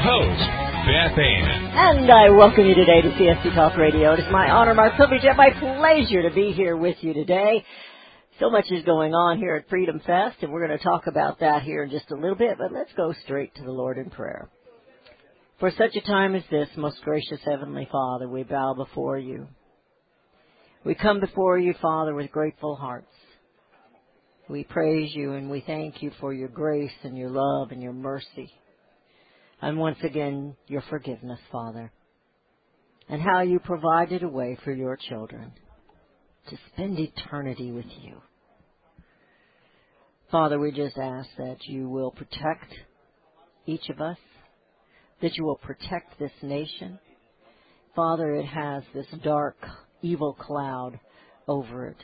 Host, Beth Ann. And I welcome you today to CSC Talk Radio. It is my honor, my privilege, and my pleasure to be here with you today. So much is going on here at Freedom Fest, and we're going to talk about that here in just a little bit, but let's go straight to the Lord in prayer. For such a time as this, most gracious Heavenly Father, we bow before you. We come before you, Father, with grateful hearts. We praise you and we thank you for your grace and your love and your mercy. And once again, your forgiveness, Father. And how you provided a way for your children to spend eternity with you. Father, we just ask that you will protect each of us, that you will protect this nation. Father, it has this dark, evil cloud over it.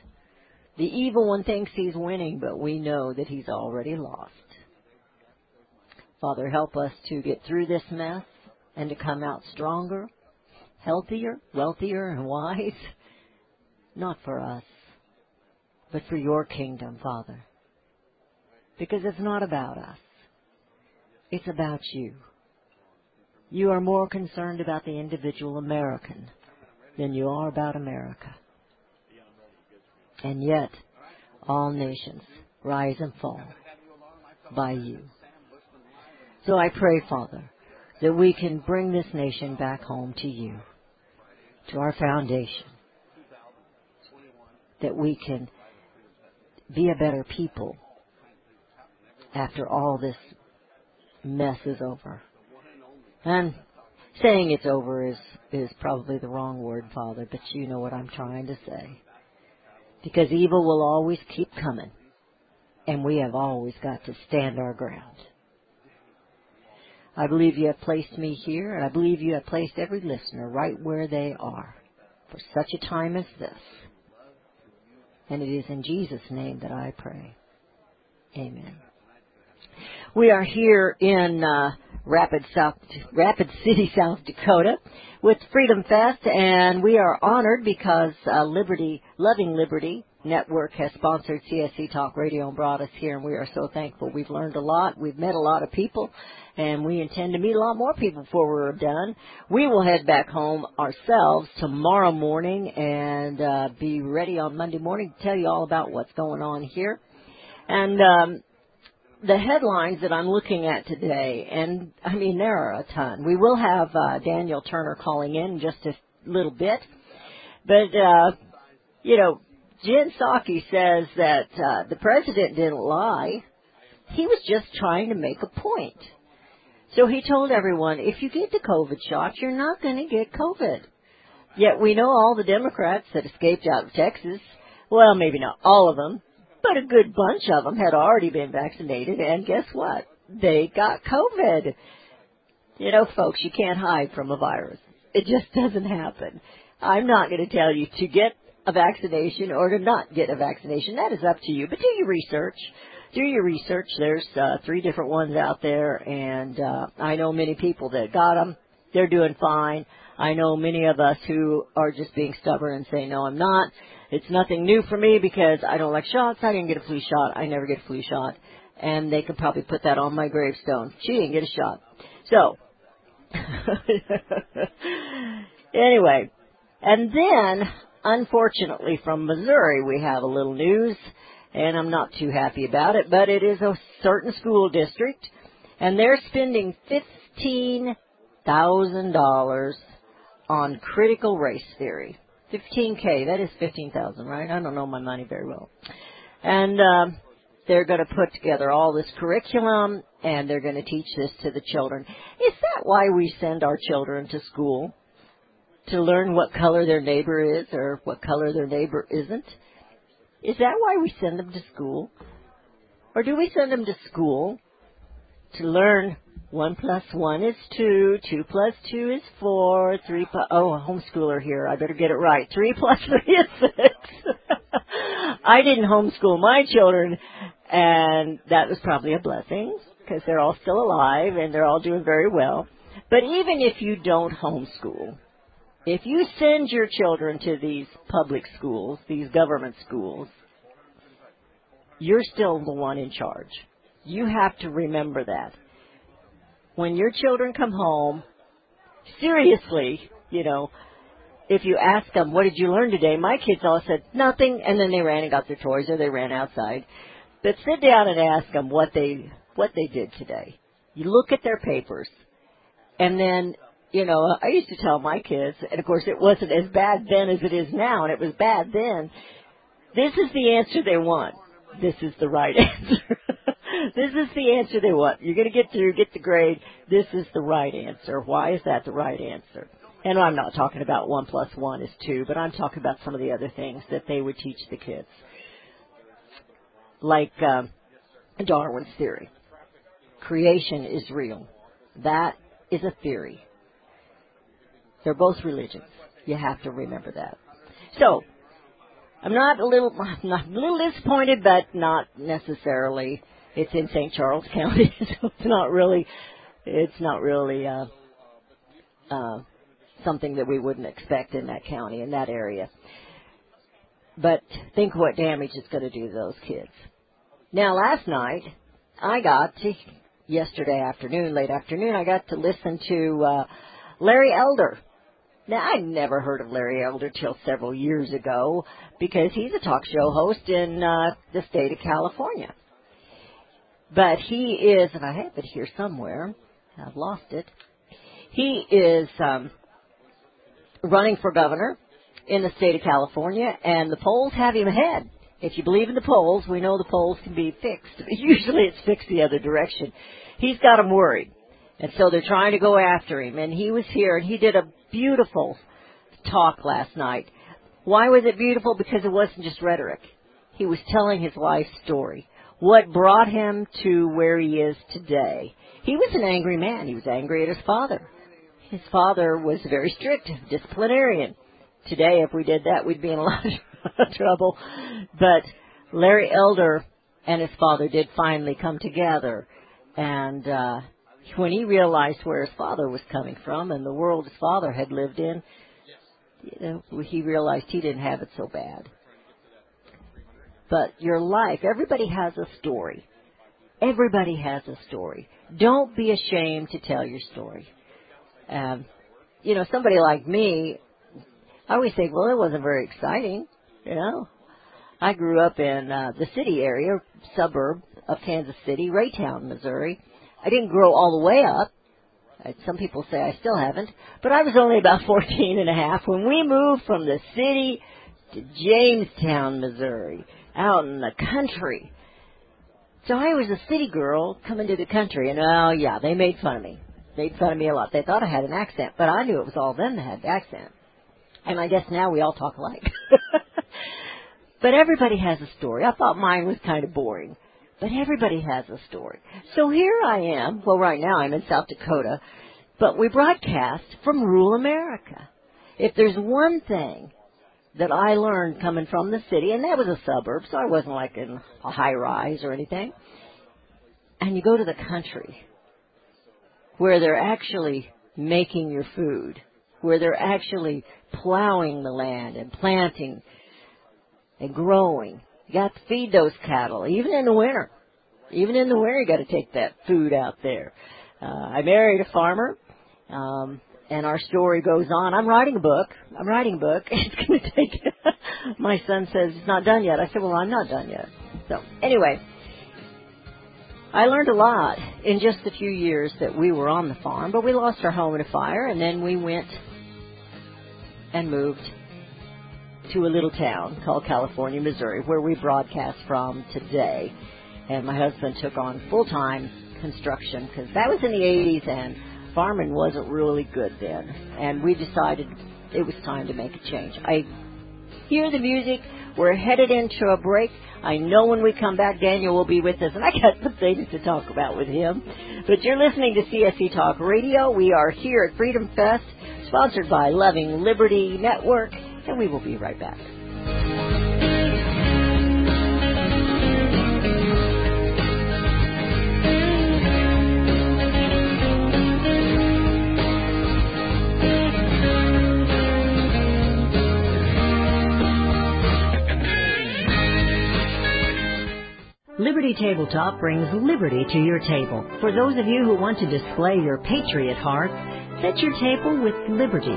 The evil one thinks he's winning, but we know that he's already lost. Father, help us to get through this mess and to come out stronger, healthier, wealthier, and wise. Not for us, but for your kingdom, Father. Because it's not about us. It's about you. You are more concerned about the individual American than you are about America. And yet, all nations rise and fall by you. So I pray, Father, that we can bring this nation back home to you, to our foundation, that we can be a better people after all this mess is over. And saying it's over is, is probably the wrong word, Father, but you know what I'm trying to say. Because evil will always keep coming, and we have always got to stand our ground. I believe you have placed me here, and I believe you have placed every listener right where they are for such a time as this. And it is in Jesus' name that I pray. Amen. We are here in uh, Rapid South, Rapid City, South Dakota, with Freedom Fest, and we are honored because uh, Liberty, Loving Liberty Network has sponsored CSC Talk Radio and brought us here, and we are so thankful. We've learned a lot. We've met a lot of people, and we intend to meet a lot more people before we're done. We will head back home ourselves tomorrow morning and uh, be ready on Monday morning to tell you all about what's going on here. And um, the headlines that I'm looking at today, and I mean there are a ton. We will have uh, Daniel Turner calling in just a little bit, but uh, you know, Jen Psaki says that uh, the president didn't lie. He was just trying to make a point. So he told everyone, if you get the COVID shot, you're not going to get COVID. Yet we know all the Democrats that escaped out of Texas. Well, maybe not all of them, but a good bunch of them had already been vaccinated, and guess what? They got COVID. You know, folks, you can't hide from a virus. It just doesn't happen. I'm not going to tell you to get a vaccination or to not get a vaccination. That is up to you. But do your research. Do your research. There's uh, three different ones out there, and uh, I know many people that got them. They're doing fine. I know many of us who are just being stubborn and say, no, I'm not. It's nothing new for me because I don't like shots. I didn't get a flu shot. I never get a flu shot. And they could probably put that on my gravestone. She didn't get a shot. So, anyway, and then, unfortunately, from Missouri, we have a little news, and I'm not too happy about it, but it is a certain school district, and they're spending fifteen thousand dollars on critical race theory. 15k, that is 15,000, right? I don't know my money very well. And um, they're going to put together all this curriculum and they're going to teach this to the children. Is that why we send our children to school? To learn what color their neighbor is or what color their neighbor isn't? Is that why we send them to school? Or do we send them to school to learn one plus one is two, two plus two is four, three plus, oh, a homeschooler here, I better get it right. Three plus three is six. I didn't homeschool my children, and that was probably a blessing, because they're all still alive and they're all doing very well. But even if you don't homeschool, if you send your children to these public schools, these government schools, you're still the one in charge. You have to remember that. When your children come home, seriously, you know, if you ask them, what did you learn today? My kids all said, nothing, and then they ran and got their toys or they ran outside. But sit down and ask them what they, what they did today. You look at their papers, and then, you know, I used to tell my kids, and of course it wasn't as bad then as it is now, and it was bad then. This is the answer they want. This is the right answer. this is the answer they want. You're going to get through, get the grade. This is the right answer. Why is that the right answer? And I'm not talking about one plus one is two, but I'm talking about some of the other things that they would teach the kids. Like um, Darwin's theory. Creation is real. That is a theory. They're both religions. You have to remember that. So, I'm not a little, not a little disappointed, but not necessarily. It's in St. Charles County, so it's not really, it's not really uh, uh, something that we wouldn't expect in that county, in that area. But think what damage it's going to do to those kids. Now, last night, I got to, yesterday afternoon, late afternoon, I got to listen to uh, Larry Elder. Now, I never heard of Larry Elder till several years ago because he's a talk show host in uh, the state of California. But he is, and I have it here somewhere, I've lost it. He is um, running for governor in the state of California, and the polls have him ahead. If you believe in the polls, we know the polls can be fixed. Usually it's fixed the other direction. He's got them worried. And so they're trying to go after him. And he was here and he did a beautiful talk last night. Why was it beautiful? Because it wasn't just rhetoric. He was telling his life story. What brought him to where he is today. He was an angry man. He was angry at his father. His father was very strict, disciplinarian. Today, if we did that, we'd be in a lot of trouble. But Larry Elder and his father did finally come together. And uh, when he realized where his father was coming from and the world his father had lived in, you know, he realized he didn't have it so bad. But your life, everybody has a story. Everybody has a story. Don't be ashamed to tell your story. Um, you know, somebody like me, I always think, well, it wasn't very exciting. You know, I grew up in uh, the city area, suburb of Kansas City, Raytown, Missouri. I didn't grow all the way up. Uh, Some people say I still haven't, but I was only about 14 and a half when we moved from the city to Jamestown, Missouri, out in the country. So I was a city girl coming to the country, and oh yeah, they made fun of me. Made fun of me a lot. They thought I had an accent, but I knew it was all them that had the accent. And I guess now we all talk alike. but everybody has a story. I thought mine was kind of boring. But everybody has a story. So here I am. Well, right now I'm in South Dakota, but we broadcast from rural America. If there's one thing that I learned coming from the city, and that was a suburb, so I wasn't like in a high rise or anything, and you go to the country where they're actually making your food, where they're actually plowing the land and planting and growing. You got to feed those cattle, even in the winter. Even in the winter, you got to take that food out there. Uh, I married a farmer, um, and our story goes on. I'm writing a book. I'm writing a book. It's going to take. my son says it's not done yet. I said, well, I'm not done yet. So anyway, I learned a lot in just a few years that we were on the farm, but we lost our home in a fire, and then we went and moved to a little town called California, Missouri, where we broadcast from today. And my husband took on full time construction because that was in the 80s and farming wasn't really good then. And we decided it was time to make a change. I hear the music We're headed into a break. I know when we come back, Daniel will be with us, and I got some things to talk about with him. But you're listening to CSC Talk Radio. We are here at Freedom Fest, sponsored by Loving Liberty Network, and we will be right back. Liberty Tabletop brings liberty to your table. For those of you who want to display your patriot heart, set your table with Liberty,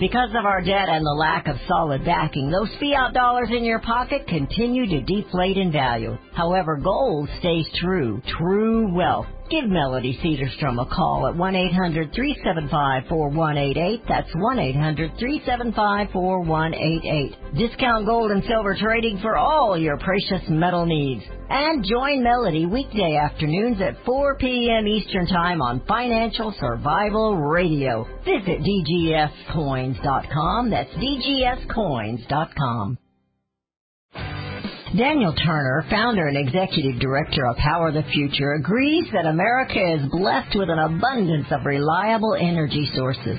Because of our debt and the lack of solid backing, those fiat dollars in your pocket continue to deflate in value. However, gold stays true. True wealth. Give Melody Cedarstrom a call at 1-800-375-4188. That's 1-800-375-4188. Discount gold and silver trading for all your precious metal needs. And join Melody weekday afternoons at 4 p.m. Eastern Time on Financial Survival Radio. Visit dgscoins.com. That's dgscoins.com. Daniel Turner, founder and executive director of Power the Future, agrees that America is blessed with an abundance of reliable energy sources.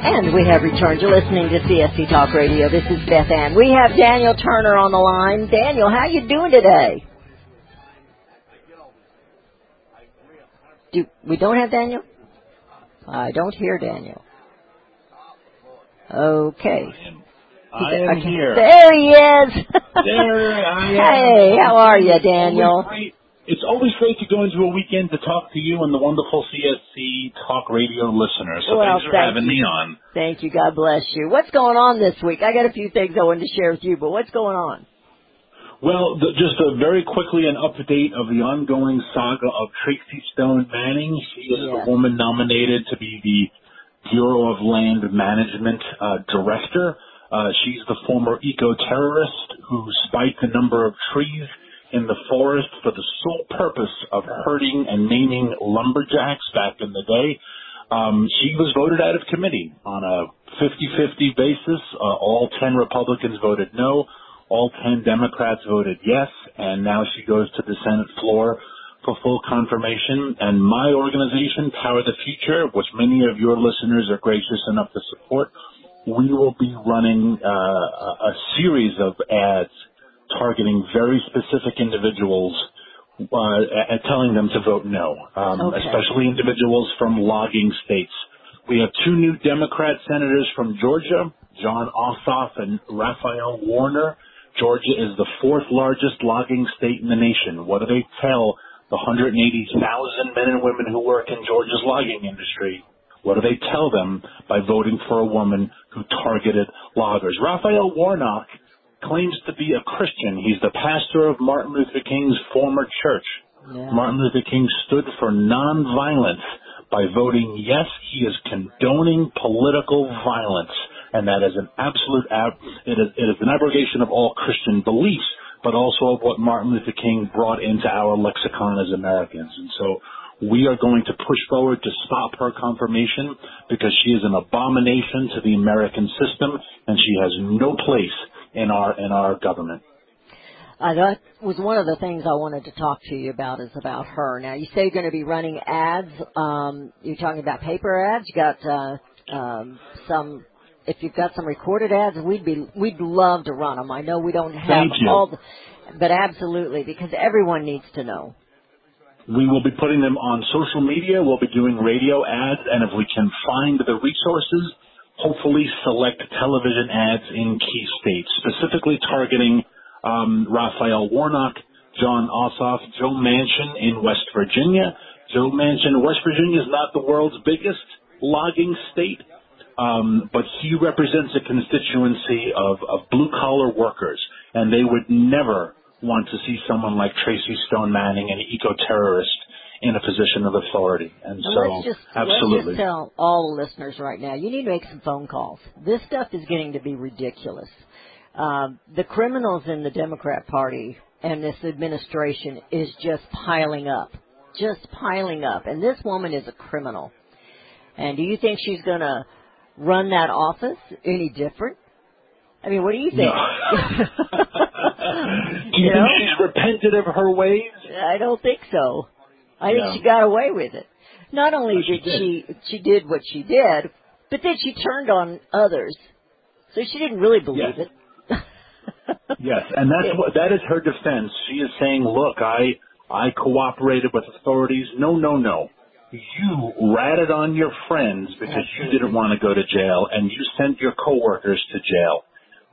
And we have returned. You're listening to CSC Talk Radio. This is Beth Ann. We have Daniel Turner on the line. Daniel, how you doing today? Do we don't have Daniel? I don't hear Daniel. Okay. I am Okay. here. There he is. There I am. Hey, how are you, Daniel? great- It's always great to go into a weekend to talk to you and the wonderful CSC Talk Radio listeners. So Well, thanks for thank having you. me on. Thank you. God bless you. What's going on this week? I got a few things I wanted to share with you, but what's going on? Well, the, just a very quickly an update of the ongoing saga of Tracy Stone Manning. She is Yes. the woman nominated to be the Bureau of Land Management uh, Director. Uh, she's the former eco-terrorist who spiked a number of trees in the forest for the sole purpose of hurting and maiming lumberjacks back in the day. Um, she was voted out of committee on a 50-50 basis. Uh, all 10 Republicans voted no. All 10 Democrats voted yes. And now she goes to the Senate floor for full confirmation. And my organization, Power the Future, which many of your listeners are gracious enough to support, we will be running uh, a a series of ads targeting very specific individuals uh, and telling them to vote no, um, Okay. especially individuals from logging states. We have two new Democrat senators from Georgia, Jon Ossoff and Raphael Warner. Georgia is the fourth largest logging state in the nation. What do they tell the 180,000 men and women who work in Georgia's logging industry? What do they tell them by voting for a woman who targeted loggers? Raphael Warnock claims to be a Christian. He's the pastor of Martin Luther King's former church. Yeah. Martin Luther King stood for nonviolence by voting yes, he is condoning political violence. And that is an absolute, ab- it is, it is an abrogation of all Christian beliefs, but also of what Martin Luther King brought into our lexicon as Americans. And so we are going to push forward to stop her confirmation because she is an abomination to the American system and she has no place in our, in our government. Uh, that was one of the things I wanted to talk to you about is about her. Now you say you're going to be running ads. Um, you're talking about paper ads. You got uh, um, some. If you've got some recorded ads, we'd be we'd love to run them. I know we don't have all, the, but absolutely because everyone needs to know. We will be putting them on social media. We'll be doing radio ads, and if we can find the resources, hopefully select television ads in key states, specifically targeting um, Raphael Warnock, Jon Ossoff, Joe Manchin in West Virginia. Joe Manchin, West Virginia is not the world's biggest logging state, um, but he represents a constituency of, of blue collar workers, and they would never want to see someone like Tracy Stone Manning, an eco terrorist, in a position of authority. And so, let's just absolutely. let's just tell all the listeners right now, you need to make some phone calls. This stuff is getting to be ridiculous. Um, the criminals in the Democrat Party and this administration is just piling up, just piling up. And this woman is a criminal. And do you think she's going to run that office any different? I mean, what do you think? Do you You know? think she's repented of her ways? I don't think so. I think No. she got away with it. Not only No, she did she she did what she did, but then she turned on others. So she didn't really believe Yes. it. Yes, and that's what that is her defense. She is saying, "Look, I I cooperated with authorities. No, no, no. You ratted on your friends because you didn't want to go to jail, and you sent your coworkers to jail."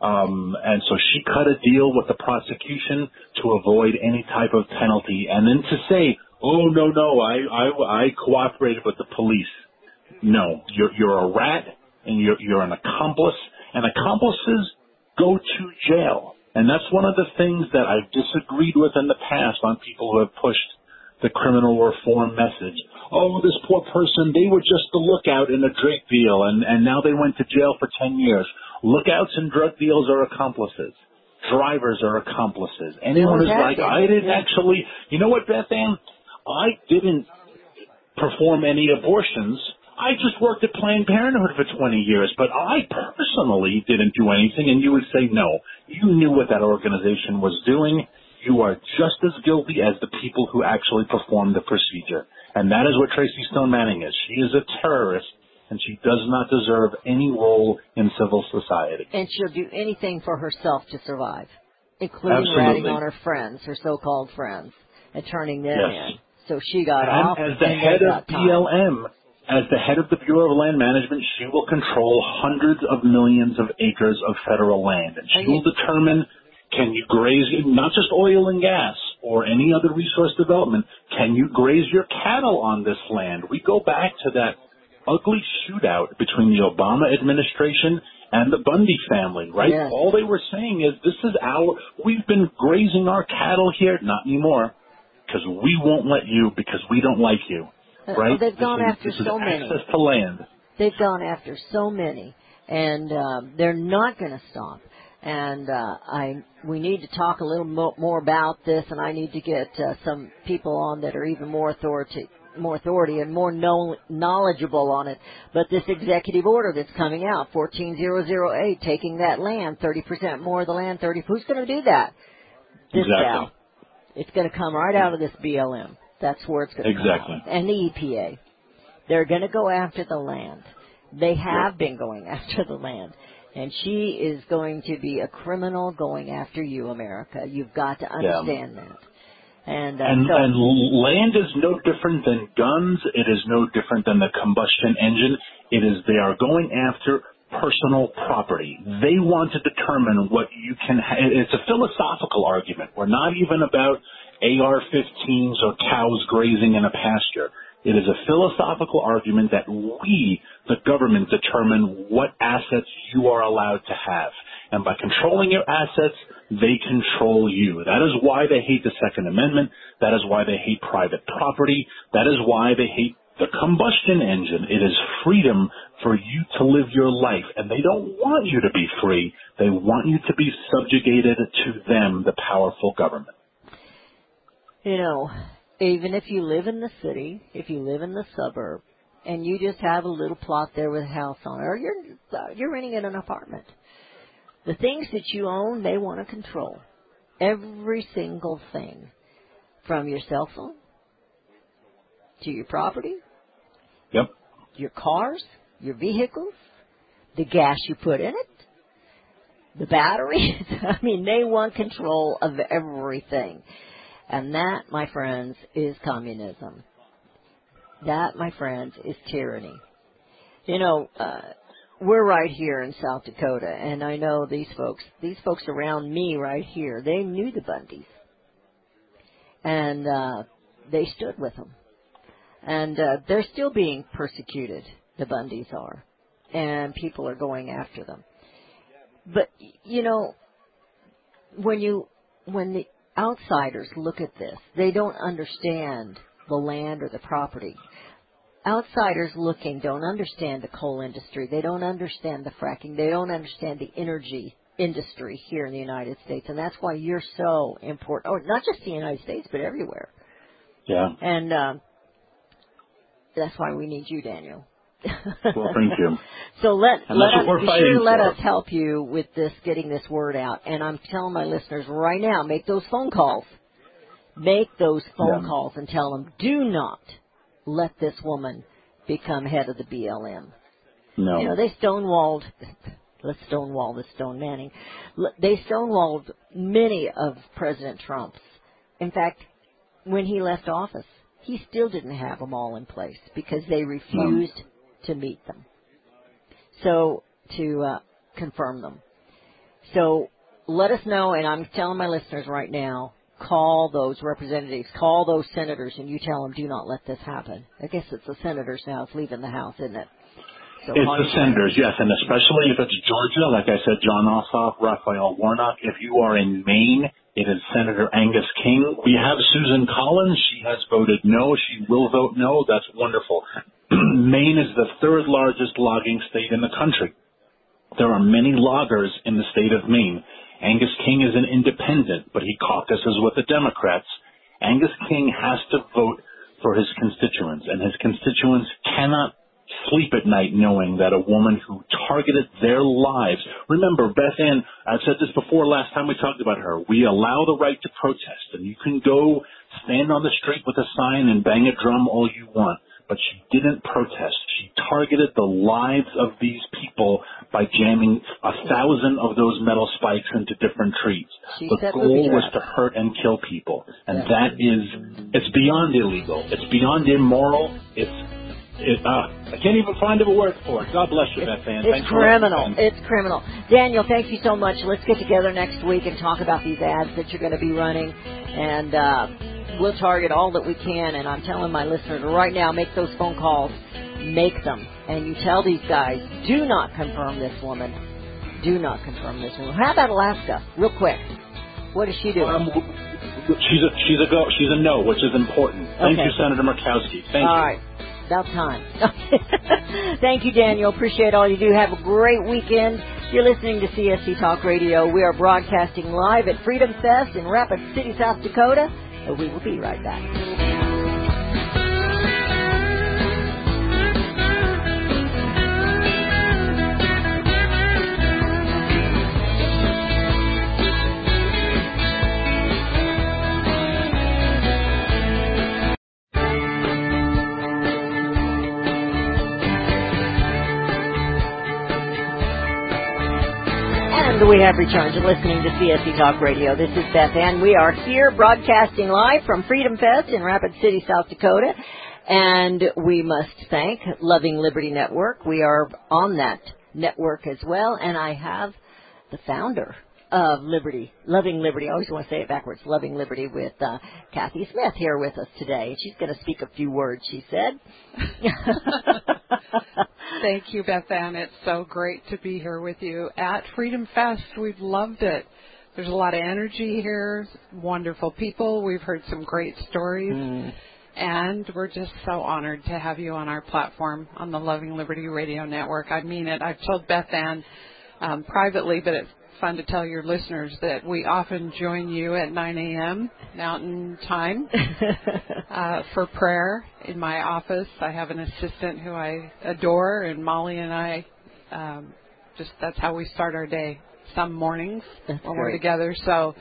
Um, and so she cut a deal with the prosecution to avoid any type of penalty, and then to say, "Oh no, no, I I, I cooperated with the police." No, you're you're a rat, and you're you're an accomplice, and accomplices go to jail. And that's one of the things that I've disagreed with in the past on people who have pushed the criminal reform message. Oh, this poor person, they were just the lookout in a drug deal and, and now they went to jail for 10 years. Lookouts in drug deals are accomplices. Drivers are accomplices. Anyone who's like, I didn't actually, you know what, Beth Ann? I didn't perform any abortions. I just worked at Planned Parenthood for 20 years, but I personally didn't do anything. And you would say, no, you knew what that organization was doing. You are just as guilty as the people who actually performed the procedure. And that is what Tracy Stone Manning is. She is a terrorist, and she does not deserve any role in civil society. and she'll do anything for herself to survive, including ratting on her friends, her so-called friends, and turning them Yes. in. So she got off, as the and head of. BLM, as the head of the Bureau of Land Management, she will control hundreds of millions of acres of federal land. And she And will determine can you graze, not just oil and gas or any other resource development, can you graze your cattle on this land? We go back to that ugly shootout between the Obama administration and the Bundy family, right? Yes. All they were saying is this is our, we've been grazing our cattle here, not anymore, because we won't let you because we don't like you, Uh, right? They've gone this after this is so many. access to land. They've gone after so many, and um, they're not going to stop. And uh, I, we need to talk a little mo- more about this, and I need to get uh, some people on that are even more authority, more authority, and more know- knowledgeable on it. But this executive order that's coming out, 14008, taking that land, 30% more of the land, 30. Who's going to do that? This Exactly. It's going to come right out of this BLM. That's where it's going to Exactly. And the EPA. They're going to go after the land. They have been going after the land. And she is going to be a criminal going after you, America. You've got to understand that. And, uh, And, so, and land is no different than guns. It is no different than the combustion engine. It is they are going after personal property. They want to determine what you can. Ha- it's a philosophical argument. We're not even about AR-15s or cows grazing in a pasture. It is a philosophical argument that we, the government, determine what assets you are allowed to have. And by controlling your assets, they control you. That is why they hate the Second Amendment. That is why they hate private property. That is why they hate the combustion engine. It is freedom for you to live your life. And they don't want you to be free. They want you to be subjugated to them, the powerful government. you know, even if you live in the city, if you live in the suburb, and you just have a little plot there with a house on it, or you're uh, you're renting in an apartment, the things that you own, they want to control every single thing, from your cell phone to your property, Yep. your cars, your vehicles, the gas you put in it, the batteries. I mean, they want control of everything. And that, my friends, is communism. That, my friends, is tyranny. You know, uh, we're right here in South Dakota, and I know these folks, these folks around me right here, they knew the Bundys. And, uh, they stood with them. And, uh, they're still being persecuted, the Bundys are. And people are going after them. But, you know, when you, when the outsiders look at this, they don't understand the land or the property. Outsiders looking don't understand the coal industry. They don't understand the fracking. They don't understand the energy industry here in the United States. And that's why you're so important. Or not just the United States, but everywhere. Yeah. And, um, that's why we need you, Daniel. Well, thank you. So let And let us be sure let for. us help you with this getting this word out. And I'm telling my listeners right now, make those phone calls. Make those phone Yeah. calls and tell them, do not let this woman become head of the BLM. No. You know, they stonewalled, let's stonewall the Stone Manning. They stonewalled many of President Trump's. In fact, when he left office, he still didn't have them all in place because they refused to meet them. So, to uh, confirm them. So, let us know, and I'm telling my listeners right now, call those representatives, call those senators, and you tell them, do not let this happen. I guess it's the senators now. It's leaving the House, isn't it? So It's the senators, yes, and especially if it's Georgia, like I said, Jon Ossoff, Raphael Warnock. If you are in Maine, it is Senator Angus King. We have Susan Collins. She has voted no. She will vote no. That's wonderful. Maine is the third largest logging state in the country. There are many loggers in the state of Maine. Angus King is an independent, but he caucuses with the Democrats. Angus King has to vote for his constituents, and his constituents cannot sleep at night knowing that a woman who targeted their lives. Remember, Beth Ann, I've said this before last time we talked about her. We allow the right to protest, and you can go stand on the street with a sign and bang a drum all you want. But she didn't protest. She targeted the lives of these people by jamming a thousand of those metal spikes into different trees. She the goal was to hurt and kill people. And Yeah. that is, it's beyond illegal. It's beyond immoral. It's, it, uh, I can't even find a word for it. God bless you, Beth Ann. It's Thanks for letting me criminal. It's criminal. Daniel, thank you so much. Let's get together next week and talk about these ads that you're going to be running. And uh, we'll target all that we can. And I'm telling my listeners right now, make those phone calls. Make them. And you tell these guys, do not confirm this woman. Do not confirm this woman. How about Alaska? Real quick. What is she doing? Um, she's a she's a go she's a no, which is important. Thank Okay. you, Senator Murkowski. Thank all you. right. About time. Thank you, Daniel. Appreciate all you do. Have a great weekend. You're listening to CSC Talk Radio. We are broadcasting live at Freedom Fest in Rapid City, South Dakota. We will be right back. And we have returned to listening to CSC Talk Radio. This is Beth Ann. We are here broadcasting live from Freedom Fest in Rapid City, South Dakota. And we must thank Loving Liberty Network. We are on that network as well. And I have the founder of Liberty, Loving Liberty. I always want to say it backwards. Loving Liberty with uh, Kathy Smith here with us today. She's going to speak a few words, she said. Thank you, Beth Ann. It's so great to be here with you at Freedom Fest. We've loved it. There's a lot of energy here, wonderful people. We've heard some great stories. Mm. And we're just so honored to have you on our platform on the Loving Liberty Radio Network. I mean it. I've told Beth Ann um, privately, but it's fun to tell your listeners that we often join you at 9 a.m. Mountain Time uh, for prayer in my office. I have an assistant who I adore, and Molly and I um, just that's how we start our day. Some mornings That's when we're together. So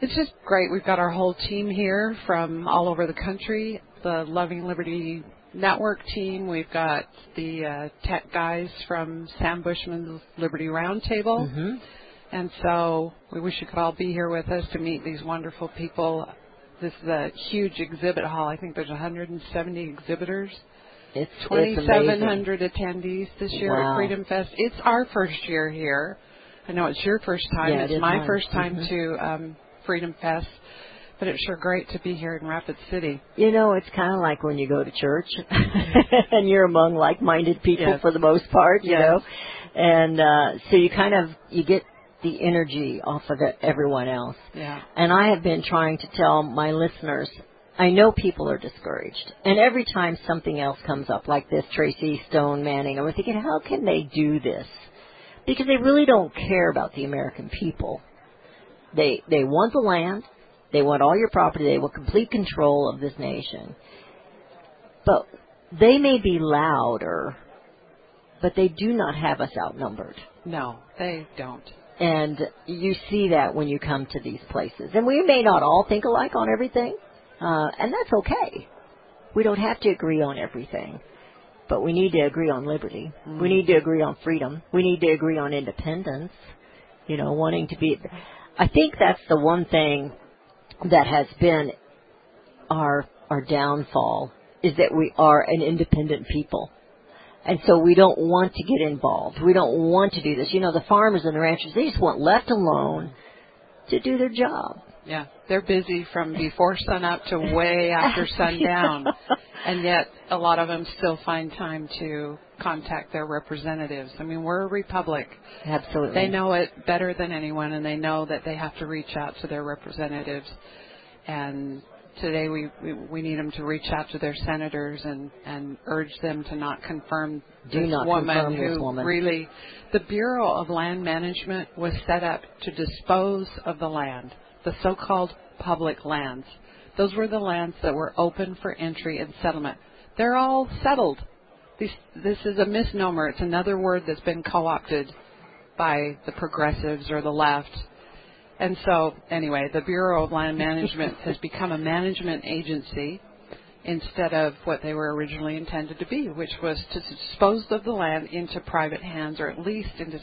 it's just great. We've got our whole team here from all over the country. The Loving Liberty Network team. We've got the uh, tech guys from Sam Bushman's Liberty Roundtable. hmm And so we wish you could all be here with us to meet these wonderful people. This is a huge exhibit hall. I think there's 170 exhibitors, It's, it's 2,700 attendees this year Wow. at Freedom Fest. It's our first year here. I know it's your first time. Yeah, it it's is my mine. first time Mhm. to um, Freedom Fest, but it's sure great to be here in Rapid City. You know, it's kind of like when you go to church and you're among like-minded people Yes. for the most part, you Yes. know. And uh so you kind of you get the energy off of everyone else. Yeah. And I have been trying to tell my listeners, I know people are discouraged. And every time something else comes up like this Tracy Stone Manning, I'm thinking, how can they do this? Because they really don't care about the American people. They they want the land, they want all your property, they want complete control of this nation. But they may be louder, but they do not have us outnumbered. No, they don't. And you see that when you come to these places. And we may not all think alike on everything, uh, and that's okay. We don't have to agree on everything. But we need to agree on liberty. We need to agree on freedom. We need to agree on independence. You know, wanting to be. I think that's the one thing that has been our our downfall is that we are an independent people. And so we don't want to get involved. We don't want to do this. You know, the farmers and the ranchers, they just want left alone to do their job. Yeah, they're busy from before sunup to way after sundown, and yet a lot of them still find time to contact their representatives. I mean, we're a republic. Absolutely. They know it better than anyone, and they know that they have to reach out to their representatives. And today we we, we need them to reach out to their senators and and urge them to not confirm Do this not woman confirm who this woman. really the Bureau of Land Management was set up to dispose of the land, the so-called public lands. Those were the lands that were open for entry and settlement. They're all settled. These, this is a misnomer. It's another word that's been co-opted by the progressives or the left. And so, anyway, the Bureau of Land Management has become a management agency instead of what they were originally intended to be, which was to dispose of the land into private hands or at least into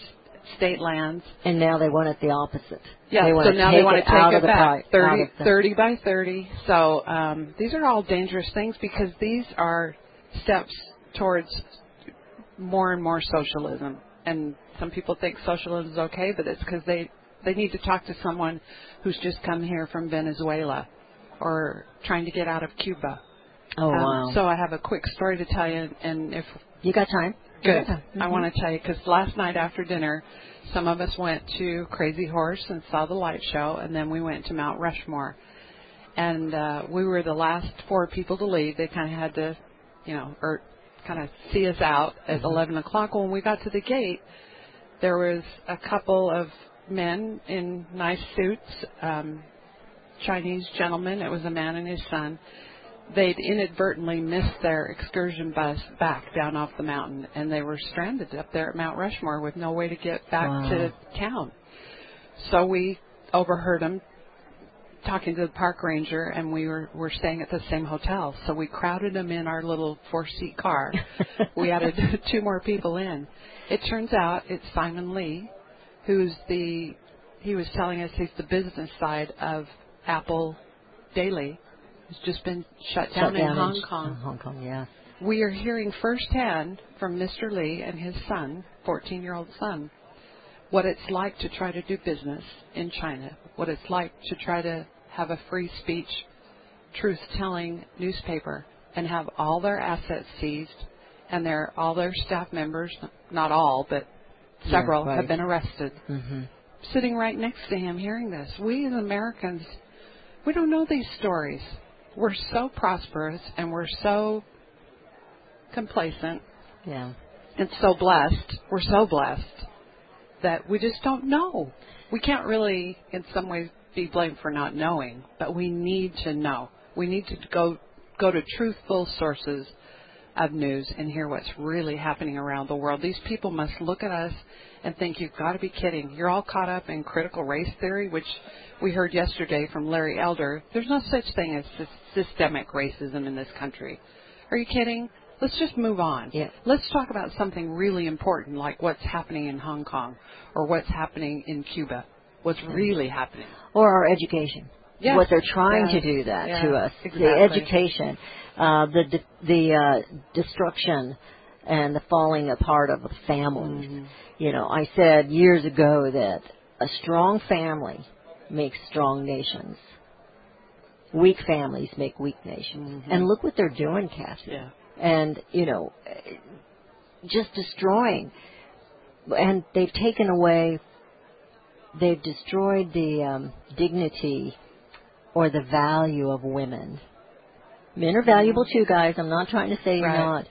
state lands. and now they want it the opposite. Yeah, they want so now they want to take out it of the back, pri- 30, out of the- 30 by 30. So um, these are all dangerous things because these are steps towards more and more socialism. And some people think socialism is okay, but it's because they they need to talk to someone who's just come here from Venezuela or trying to get out of Cuba. Oh Um, wow! So I have a quick story to tell you, and if you got time? Good. Got time. I want to tell you because last night after dinner, some of us went to Crazy Horse and saw the light show, and then we went to Mount Rushmore. And uh, we were the last four people to leave. They kind of had to, you know, or kind of see us out at 11 o'clock. When we got to the gate, there was a couple of men in nice suits, um, Chinese gentlemen. It was a man and his son they'd inadvertently missed their excursion bus back down off the mountain and they were stranded up there at Mount Rushmore with no way to get back Wow. to town. So we overheard them talking to the park ranger and we were were staying at the same hotel. So we crowded them in our little four seat car. we added two more people in. It turns out it's Simon Lee who's the he was telling us he's the business side of Apple Daily, who's just been shut down, Shut in Hong in Kong. Hong Kong, yeah. We are hearing firsthand from Mr. Lee and his son, 14 year old son, what it's like to try to do business in China, what it's like to try to have a free speech, truth telling newspaper and have all their assets seized and their all their staff members, not all, but Yeah, several, right. have been arrested. hmm Sitting right next to him hearing this. We as Americans, we don't know these stories. We're so prosperous and we're so complacent Yeah. and so blessed. We're so blessed that we just don't know. We can't really, in some ways, be blamed for not knowing, but we need to know. We need to go go to truthful sources of news and hear what's really happening around the world. These people must look at us and think you've got to be kidding. You're all caught up in critical race theory, which we heard yesterday from Larry Elder. There's no such thing as sys- systemic racism in this country. Are you kidding? Let's just move on. Yeah. Let's talk about something really important like what's happening in Hong Kong or what's happening in Cuba. What's mm. really happening. Or our education. Yes. What they're trying Yes. to do that Yes, to us. exactly. The education, uh, the the uh, destruction, and the falling apart of families. Mm-hmm. You know, I said years ago that a strong family makes strong nations. Weak families make weak nations. And look what they're doing, Kathy. Mm-hmm. Yeah. And, you know, just destroying. And they've taken away, they've destroyed the um, dignity or the value of women. Men are valuable too, guys. I'm not trying to say you're Right. not.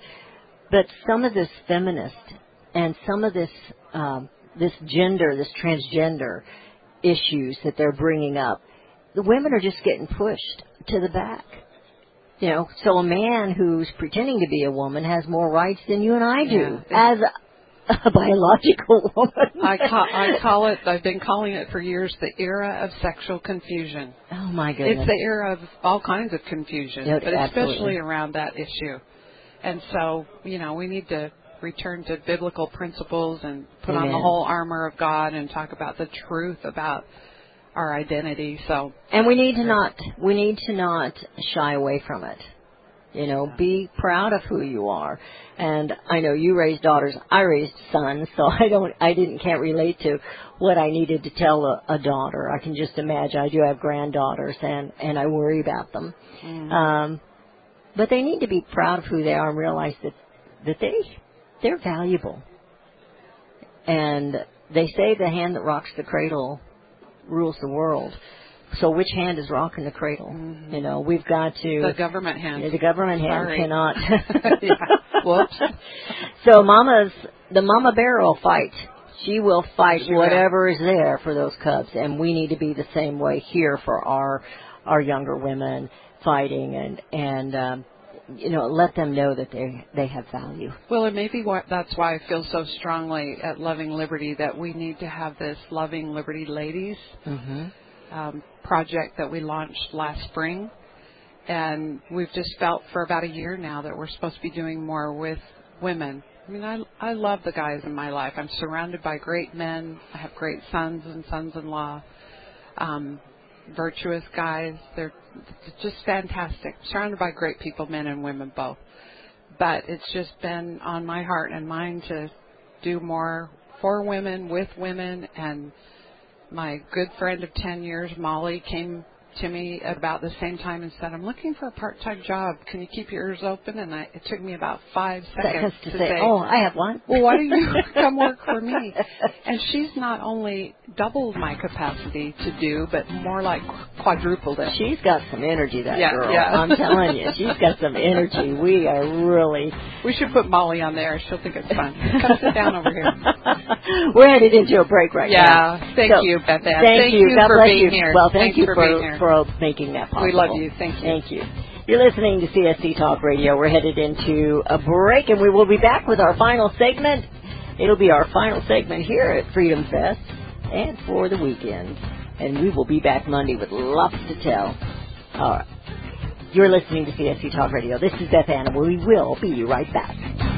But some of this feminist and some of this um, this gender, this transgender issues that they're bringing up, the women are just getting pushed to the back. You know, so a man who's pretending to be a woman has more rights than you and I do Yeah. as a, biological woman. I call, I call it, I've been calling it for years, the era of sexual confusion. oh my goodness. It's the era of all kinds of confusion, but absolutely. especially around that issue. And so, you know, we need to return to biblical principles and put on the whole armor of God and talk about the truth about our identity. So, And we need to not we need to not shy away from it. You know, be proud of who you are. And I know you raised daughters. I raised sons, so I don't I didn't can't relate to what I needed to tell a, a daughter. I can just imagine. I do have granddaughters and and I worry about them. Um but they need to be proud of who they are and realize that that they they're valuable. And they say the hand that rocks the cradle rules the world. So which hand is rocking the cradle? You know, we've got to Mm-hmm. the government hand. the government hand Sorry. cannot. yeah. Whoops. so Mama's the Mama Bear will fight. She will fight She will. whatever is there for those cubs, and we need to be the same way here for our our younger women fighting and and um, you know let them know that they they have value. Well, and maybe what, that's why I feel so strongly at Loving Liberty that we need to have this Loving Liberty Ladies hmm um, project that we launched last spring. And we've just felt for about a year now that we're supposed to be doing more with women. I mean, I, I love the guys in my life. I'm surrounded by great men. I have great sons and sons-in-law, um, virtuous guys. They're just fantastic. Surrounded by great people, men and women both. But it's just been on my heart and mind to do more for women, with women, and my good friend of 10 years, Molly, came to me about the same time and said, I'm looking for a part-time job. Can you keep your ears open? And I, it took me about five seconds Seconds to say, oh, I have one. well, why don't you come work for me? And she's not only doubled my capacity to do, but more like quadrupled it. She's got some energy, that Yeah, girl. yeah. I'm telling you, she's got some energy. We are really. We should put Molly on there. She'll think it's fun. Come sit down over here. We're headed into a break right now. Yeah. Thank So, you, Beth Ann. Thank, you. God for being you. here. Well, thank Thanks you for, for, being here. For making that possible. We love you. Thank you. Thank you. You're listening to CSC Talk Radio. We're headed into a break, and we will be back with our final segment. It'll be our final segment here at Freedom Fest and for the weekend. And we will be back Monday with lots to tell. All right. You're listening to CSC Talk Radio. This is Beth Ann, and we will be right back.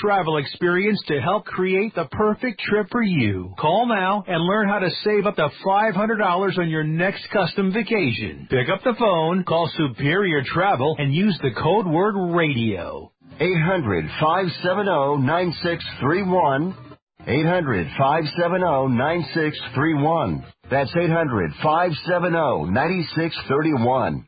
travel experience to help create the perfect trip for you. Call now and learn how to save up to $500 on your next custom vacation. Pick up the phone, call Superior Travel, and use the code word radio. 800 570 9631. 800 570 9631. That's 800 570 9631.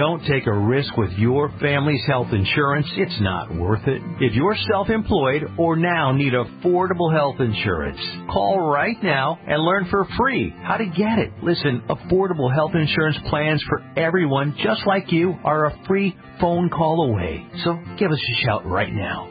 Don't take a risk with your family's health insurance. It's not worth it. If you're self-employed or now need affordable health insurance, call right now and learn for free how to get it. Listen, affordable health insurance plans for everyone just like you are a free phone call away. So give us a shout right now.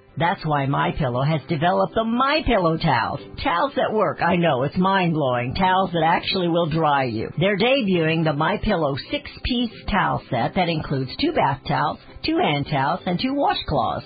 That's why My Pillow has developed the My Pillow towels. Towels that work. I know it's mind-blowing. Towels that actually will dry you. They're debuting the My Pillow 6-piece towel set that includes two bath towels, two hand towels, and two washcloths.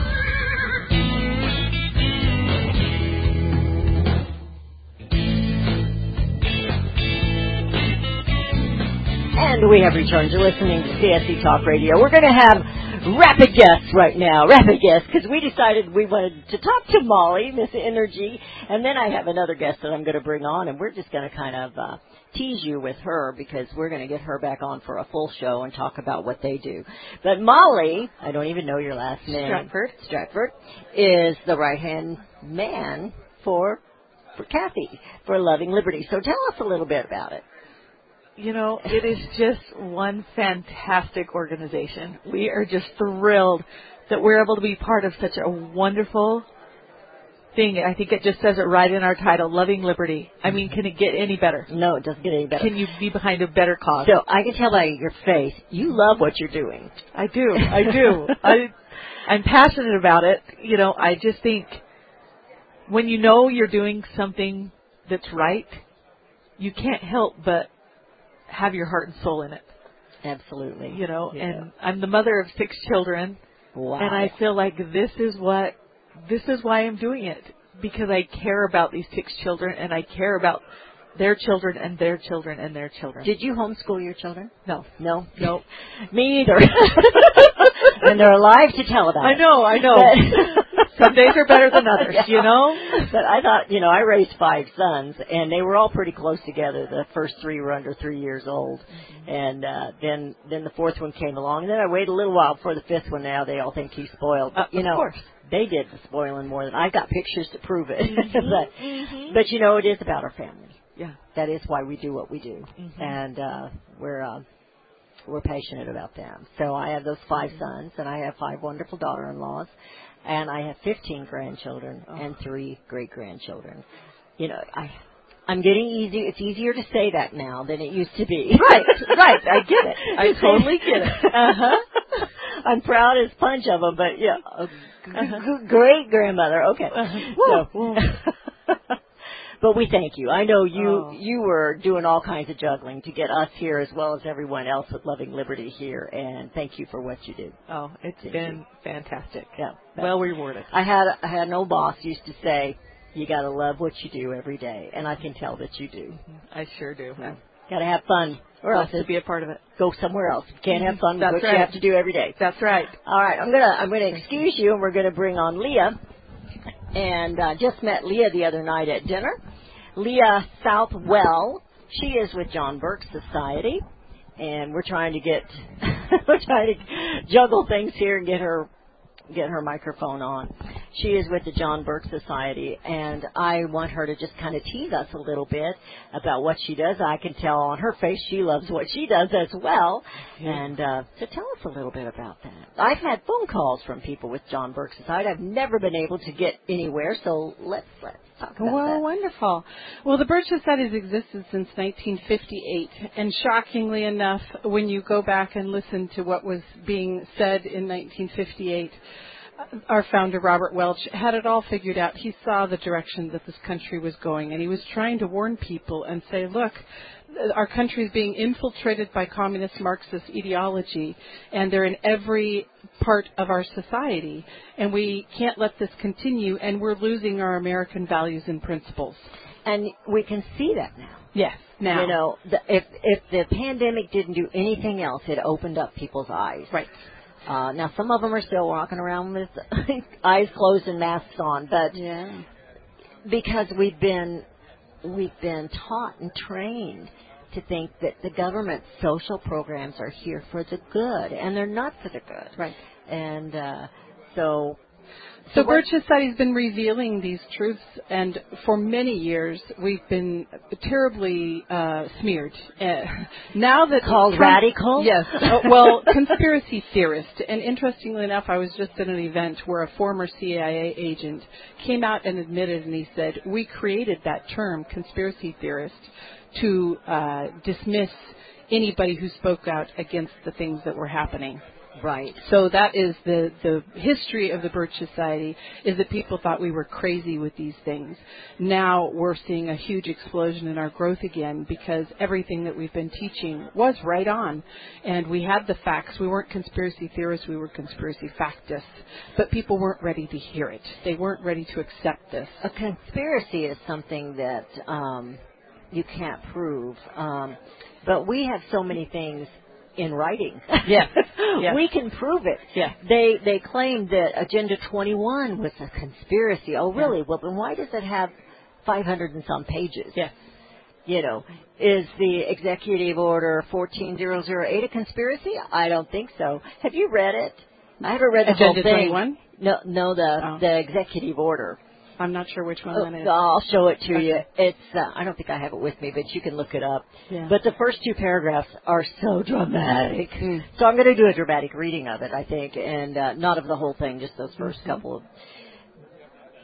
And we have returned to listening to CSC Talk Radio. We're going to have rapid guests right now, rapid guests, because we decided we wanted to talk to Molly, Miss Energy, and then I have another guest that I'm going to bring on, and we're just going to kind of uh, tease you with her because we're going to get her back on for a full show and talk about what they do. But Molly, I don't even know your last name. Stratford. Stratford is the right hand man for for Kathy for Loving Liberty. So tell us a little bit about it. You know, it is just one fantastic organization. We are just thrilled that we're able to be part of such a wonderful thing. I think it just says it right in our title, Loving Liberty. I mean, can it get any better? No, it doesn't get any better. Can you be behind a better cause? So I can tell by your face, you love what you're doing. I do. I do. I I'm passionate about it. You know, I just think when you know you're doing something that's right, you can't help but have your heart and soul in it. Absolutely. You know, Yeah. and I'm the mother of six children Wow. and I feel like this is what this is why I'm doing it because I care about these six children and I care about their children and their children and their children. Did you homeschool your children? no. No. No. Me either. and they're alive to tell about I it. know, I know. Some days are better than others, Yeah. you know? But I thought, you know, I raised five sons, and they were all pretty close together. The first three were under three years old, and uh, then then the fourth one came along, and then I waited a little while for the fifth one. Now they all think he's spoiled, but Uh, you of know, course. they did the spoiling more than I got pictures to prove it. Mm-hmm. but but you know, it is about our family. Yeah. That is why we do what we do, Mhm. and uh, we're. Uh, we're passionate about them. So I have those five sons, and I have five wonderful daughter-in-laws, and I have 15 grandchildren Oh. and three great-grandchildren. You know, I I'm getting easy. It's easier to say that now than it used to be. Right, right. I get it. I totally get it. Uh-huh. I'm proud as punch of them, but yeah, Uh-huh. g- great grandmother. Okay, Uh-huh. so. But we thank you. I know you Oh. you were doing all kinds of juggling to get us here as well as everyone else at Loving Liberty here, and thank you for what you do. Oh, it's Thank been fantastic. Yeah. Well rewarded. I had I had an old boss used to say, "You got to love what you do every day," and I can tell that you do. Mm-hmm. I sure do. Got to have fun, or else to be a part of it. go somewhere else. You can't have mm-hmm. fun with That's what right. you have to do every day. That's right. All right, I'm gonna I'm gonna excuse you, and we're gonna bring on Leah. And uh, just met Leah the other night at dinner. Leah Southwell. She is with John Birch Society, and we're trying to get we're trying to juggle things here and get her get her microphone on. She is with the John Birch Society, and I want her to just kind of tease us a little bit about what she does. I can tell on her face she loves what she does as well. And uh, so tell us a little bit about that. I've had phone calls from people with John Birch Society. I've never been able to get anywhere, so let's let's talk about Well, that. wonderful. Well, the Birch Society has existed since 1958, and shockingly enough, when you go back and listen to what was being said in 1958, uh, our founder Robert Welch had it all figured out. He saw the direction that this country was going, and he was trying to warn people and say, "Look, our country is being infiltrated by communist Marxist ideology, and they're in every part of our society, and we can't let this continue, and we're losing our American values and principles. And we can see that now. Yes, now. You know, the, if if the pandemic didn't do anything else, it opened up people's eyes. Right. Uh, now some of them are still walking around with eyes closed and masks on, but Yeah. because we've been we've been taught and trained to think that the government's social programs are here for the good, and they're not for the good. Right. And uh, so, So Birch Society's been revealing these truths, and for many years we've been terribly uh, smeared. Uh, now that Called radical? yes. Uh, well, conspiracy theorist. And interestingly enough, I was just at an event where a former CIA agent came out and admitted, and he said, "We created that term, conspiracy theorist, to uh, dismiss." Anybody who spoke out against the things that were happening. Right. So that is the, the history of the Birch Society is that people thought we were crazy with these things. Now we're seeing a huge explosion in our growth again because everything that we've been teaching was right on. And we had the facts. We weren't conspiracy theorists, we were conspiracy factists. But people weren't ready to hear it. They weren't ready to accept this. A conspiracy is something that um, you can't prove, um, but we have so many things in writing. Yeah. Yes. we can prove it. Yes. They they claimed that Agenda 21 was a conspiracy. Oh, really? Well, then why does it have 500 and some pages? Yeah. You know, is the Executive Order 14008 a conspiracy? I don't think so. Have you read it? I haven't read the Agenda whole thing. 21? No, no, the Oh. the Executive Order. I'm not sure which one Uh, that is. I'll show it to Okay. you. It's uh, I don't think I have it with me, but you can look it up. Yeah. But the first two paragraphs are so dramatic. Hmm. So I'm going to do a dramatic reading of it, I think, and uh, not of the whole thing, just those 1st Mm-hmm. couple of.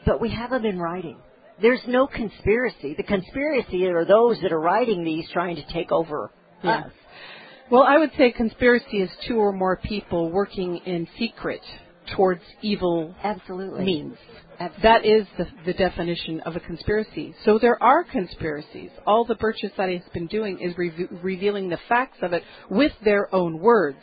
but we have them in writing. There's no conspiracy. The conspiracy are those that are writing these trying to take over Yeah. us. Well, I would say conspiracy is two or more people working in secret towards evil Absolutely. means. That is the, the definition of a conspiracy. So there are conspiracies. All the Birch Society has been doing is re- revealing the facts of it with their own words.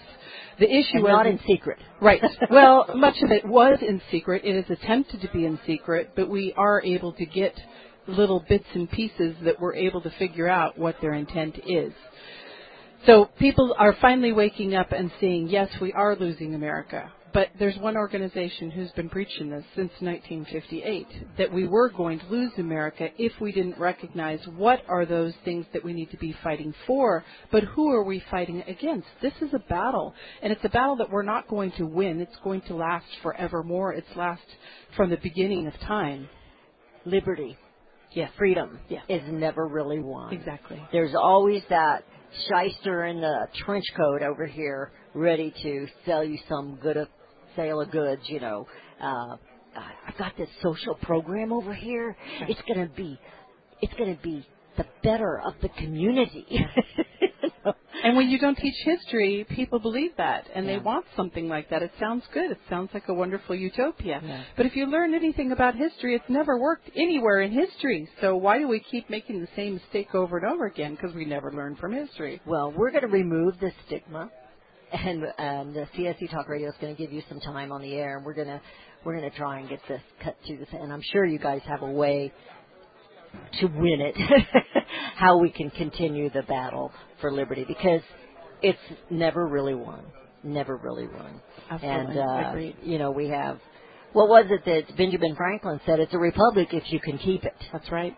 The issue and not in secret. Right. Well, much of it was in secret. It is attempted to be in secret, but we are able to get little bits and pieces that we're able to figure out what their intent is. So people are finally waking up and seeing, yes, we are losing America. But there's one organization who's been preaching this since 1958 that we were going to lose America if we didn't recognize what are those things that we need to be fighting for, but who are we fighting against? This is a battle, and it's a battle that we're not going to win. It's going to last forevermore. It's last from the beginning of time. Liberty, Yes. freedom, Yeah. is never really won. Exactly. There's always that shyster in the trench coat over here ready to sell you some good sale of goods, you know. Uh, I've got this social program over here. It's going to be, it's going to be the better of the community. And when you don't teach history, people believe that and Yeah. they want something like that. It sounds good. It sounds like a wonderful utopia. Yeah. But if you learn anything about history, it's never worked anywhere in history. So why do we keep making the same mistake over and over again? Because we never learn from history. Well, we're going to remove the stigma, and and the CSC Talk Radio is going to give you some time on the air, and we're going to we're going to try and get this cut through this. And I'm sure you guys have a way to win it, how we can continue the battle for liberty because it's never really won, never really won. Absolutely. And uh, Agreed. you know we have. What was it that Benjamin Franklin said? It's a republic if you can keep it. That's right.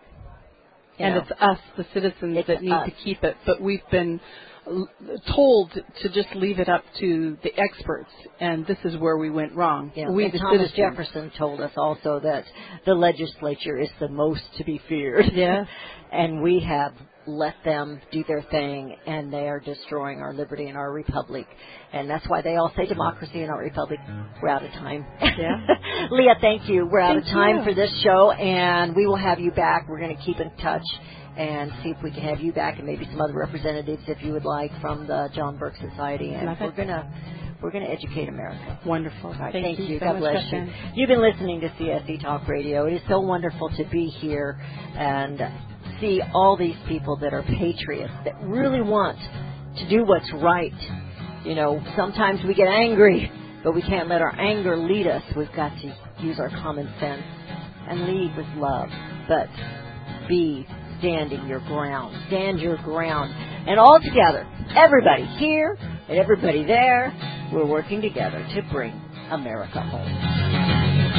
You and know. it's us, the citizens, It's that need us. to keep it. But we've been told to just leave it up to the experts, and this is where we went wrong. Yeah, we, and Thomas citizens. Jefferson told us also that the legislature is the most to be feared. Yeah. and we have let them do their thing, and they are destroying our liberty and our republic. And that's why they all say democracy and our republic. We're out of time. Yeah. Leah, thank you. We're out Thank of time you. for this show, and we will have you back. We're going to keep in touch and see if we can have you back and maybe some other representatives if you would like from the John Birch Society. And Love we're going to we're going to educate America. Wonderful. Right, Thank, thank, you. so God bless you. You've been listening to CSC Talk Radio. It is so wonderful to be here and see all these people that are patriots that really want to do what's right. You know, sometimes we get angry, but we can't let our anger lead us. We've got to use our common sense and lead with love. But be standing your ground. Stand your ground. And all together, everybody here and everybody there, we're working together to bring America home.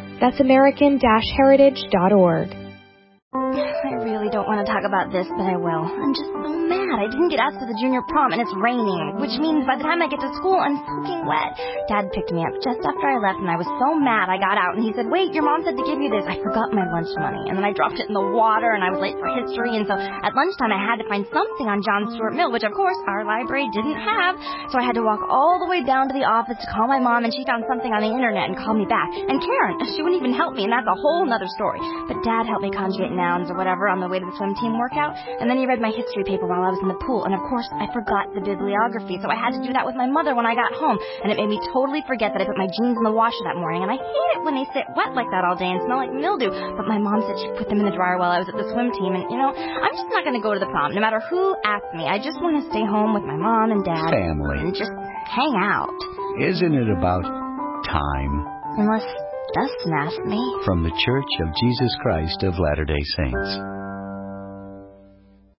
That's american-heritage.org. I really don't want to talk about this, but I will. I'm just so mad. I didn't get asked to the junior prom and it's raining, which means by the time I get to school, I'm soaking wet. Dad picked me up just after I left and I was so mad I got out and he said, wait, your mom said to give you this. I forgot my lunch money and then I dropped it in the water and I was late for history and so at lunchtime I had to find something on John Stuart Mill, which of course our library didn't have. So I had to walk all the way down to the office to call my mom and she found something on the internet and called me back. And Karen, she wouldn't even help me and that's a whole nother story. But dad helped me conjugate nouns or whatever on the way to the swim team workout and then he read my history paper while I was in the pool and of course I forgot the bibliography so I had to do that with my mother when I got home and it made me totally forget that I put my jeans in the washer that morning and I hate it when they sit wet like that all day and smell like mildew. But my mom said she put them in the dryer while I was at the swim team and you know, I'm just not gonna go to the prom no matter who asks me. I just wanna stay home with my mom and dad Family. and just hang out. Isn't it about time? Unless Dustin asks me. From the Church of Jesus Christ of Latter day Saints.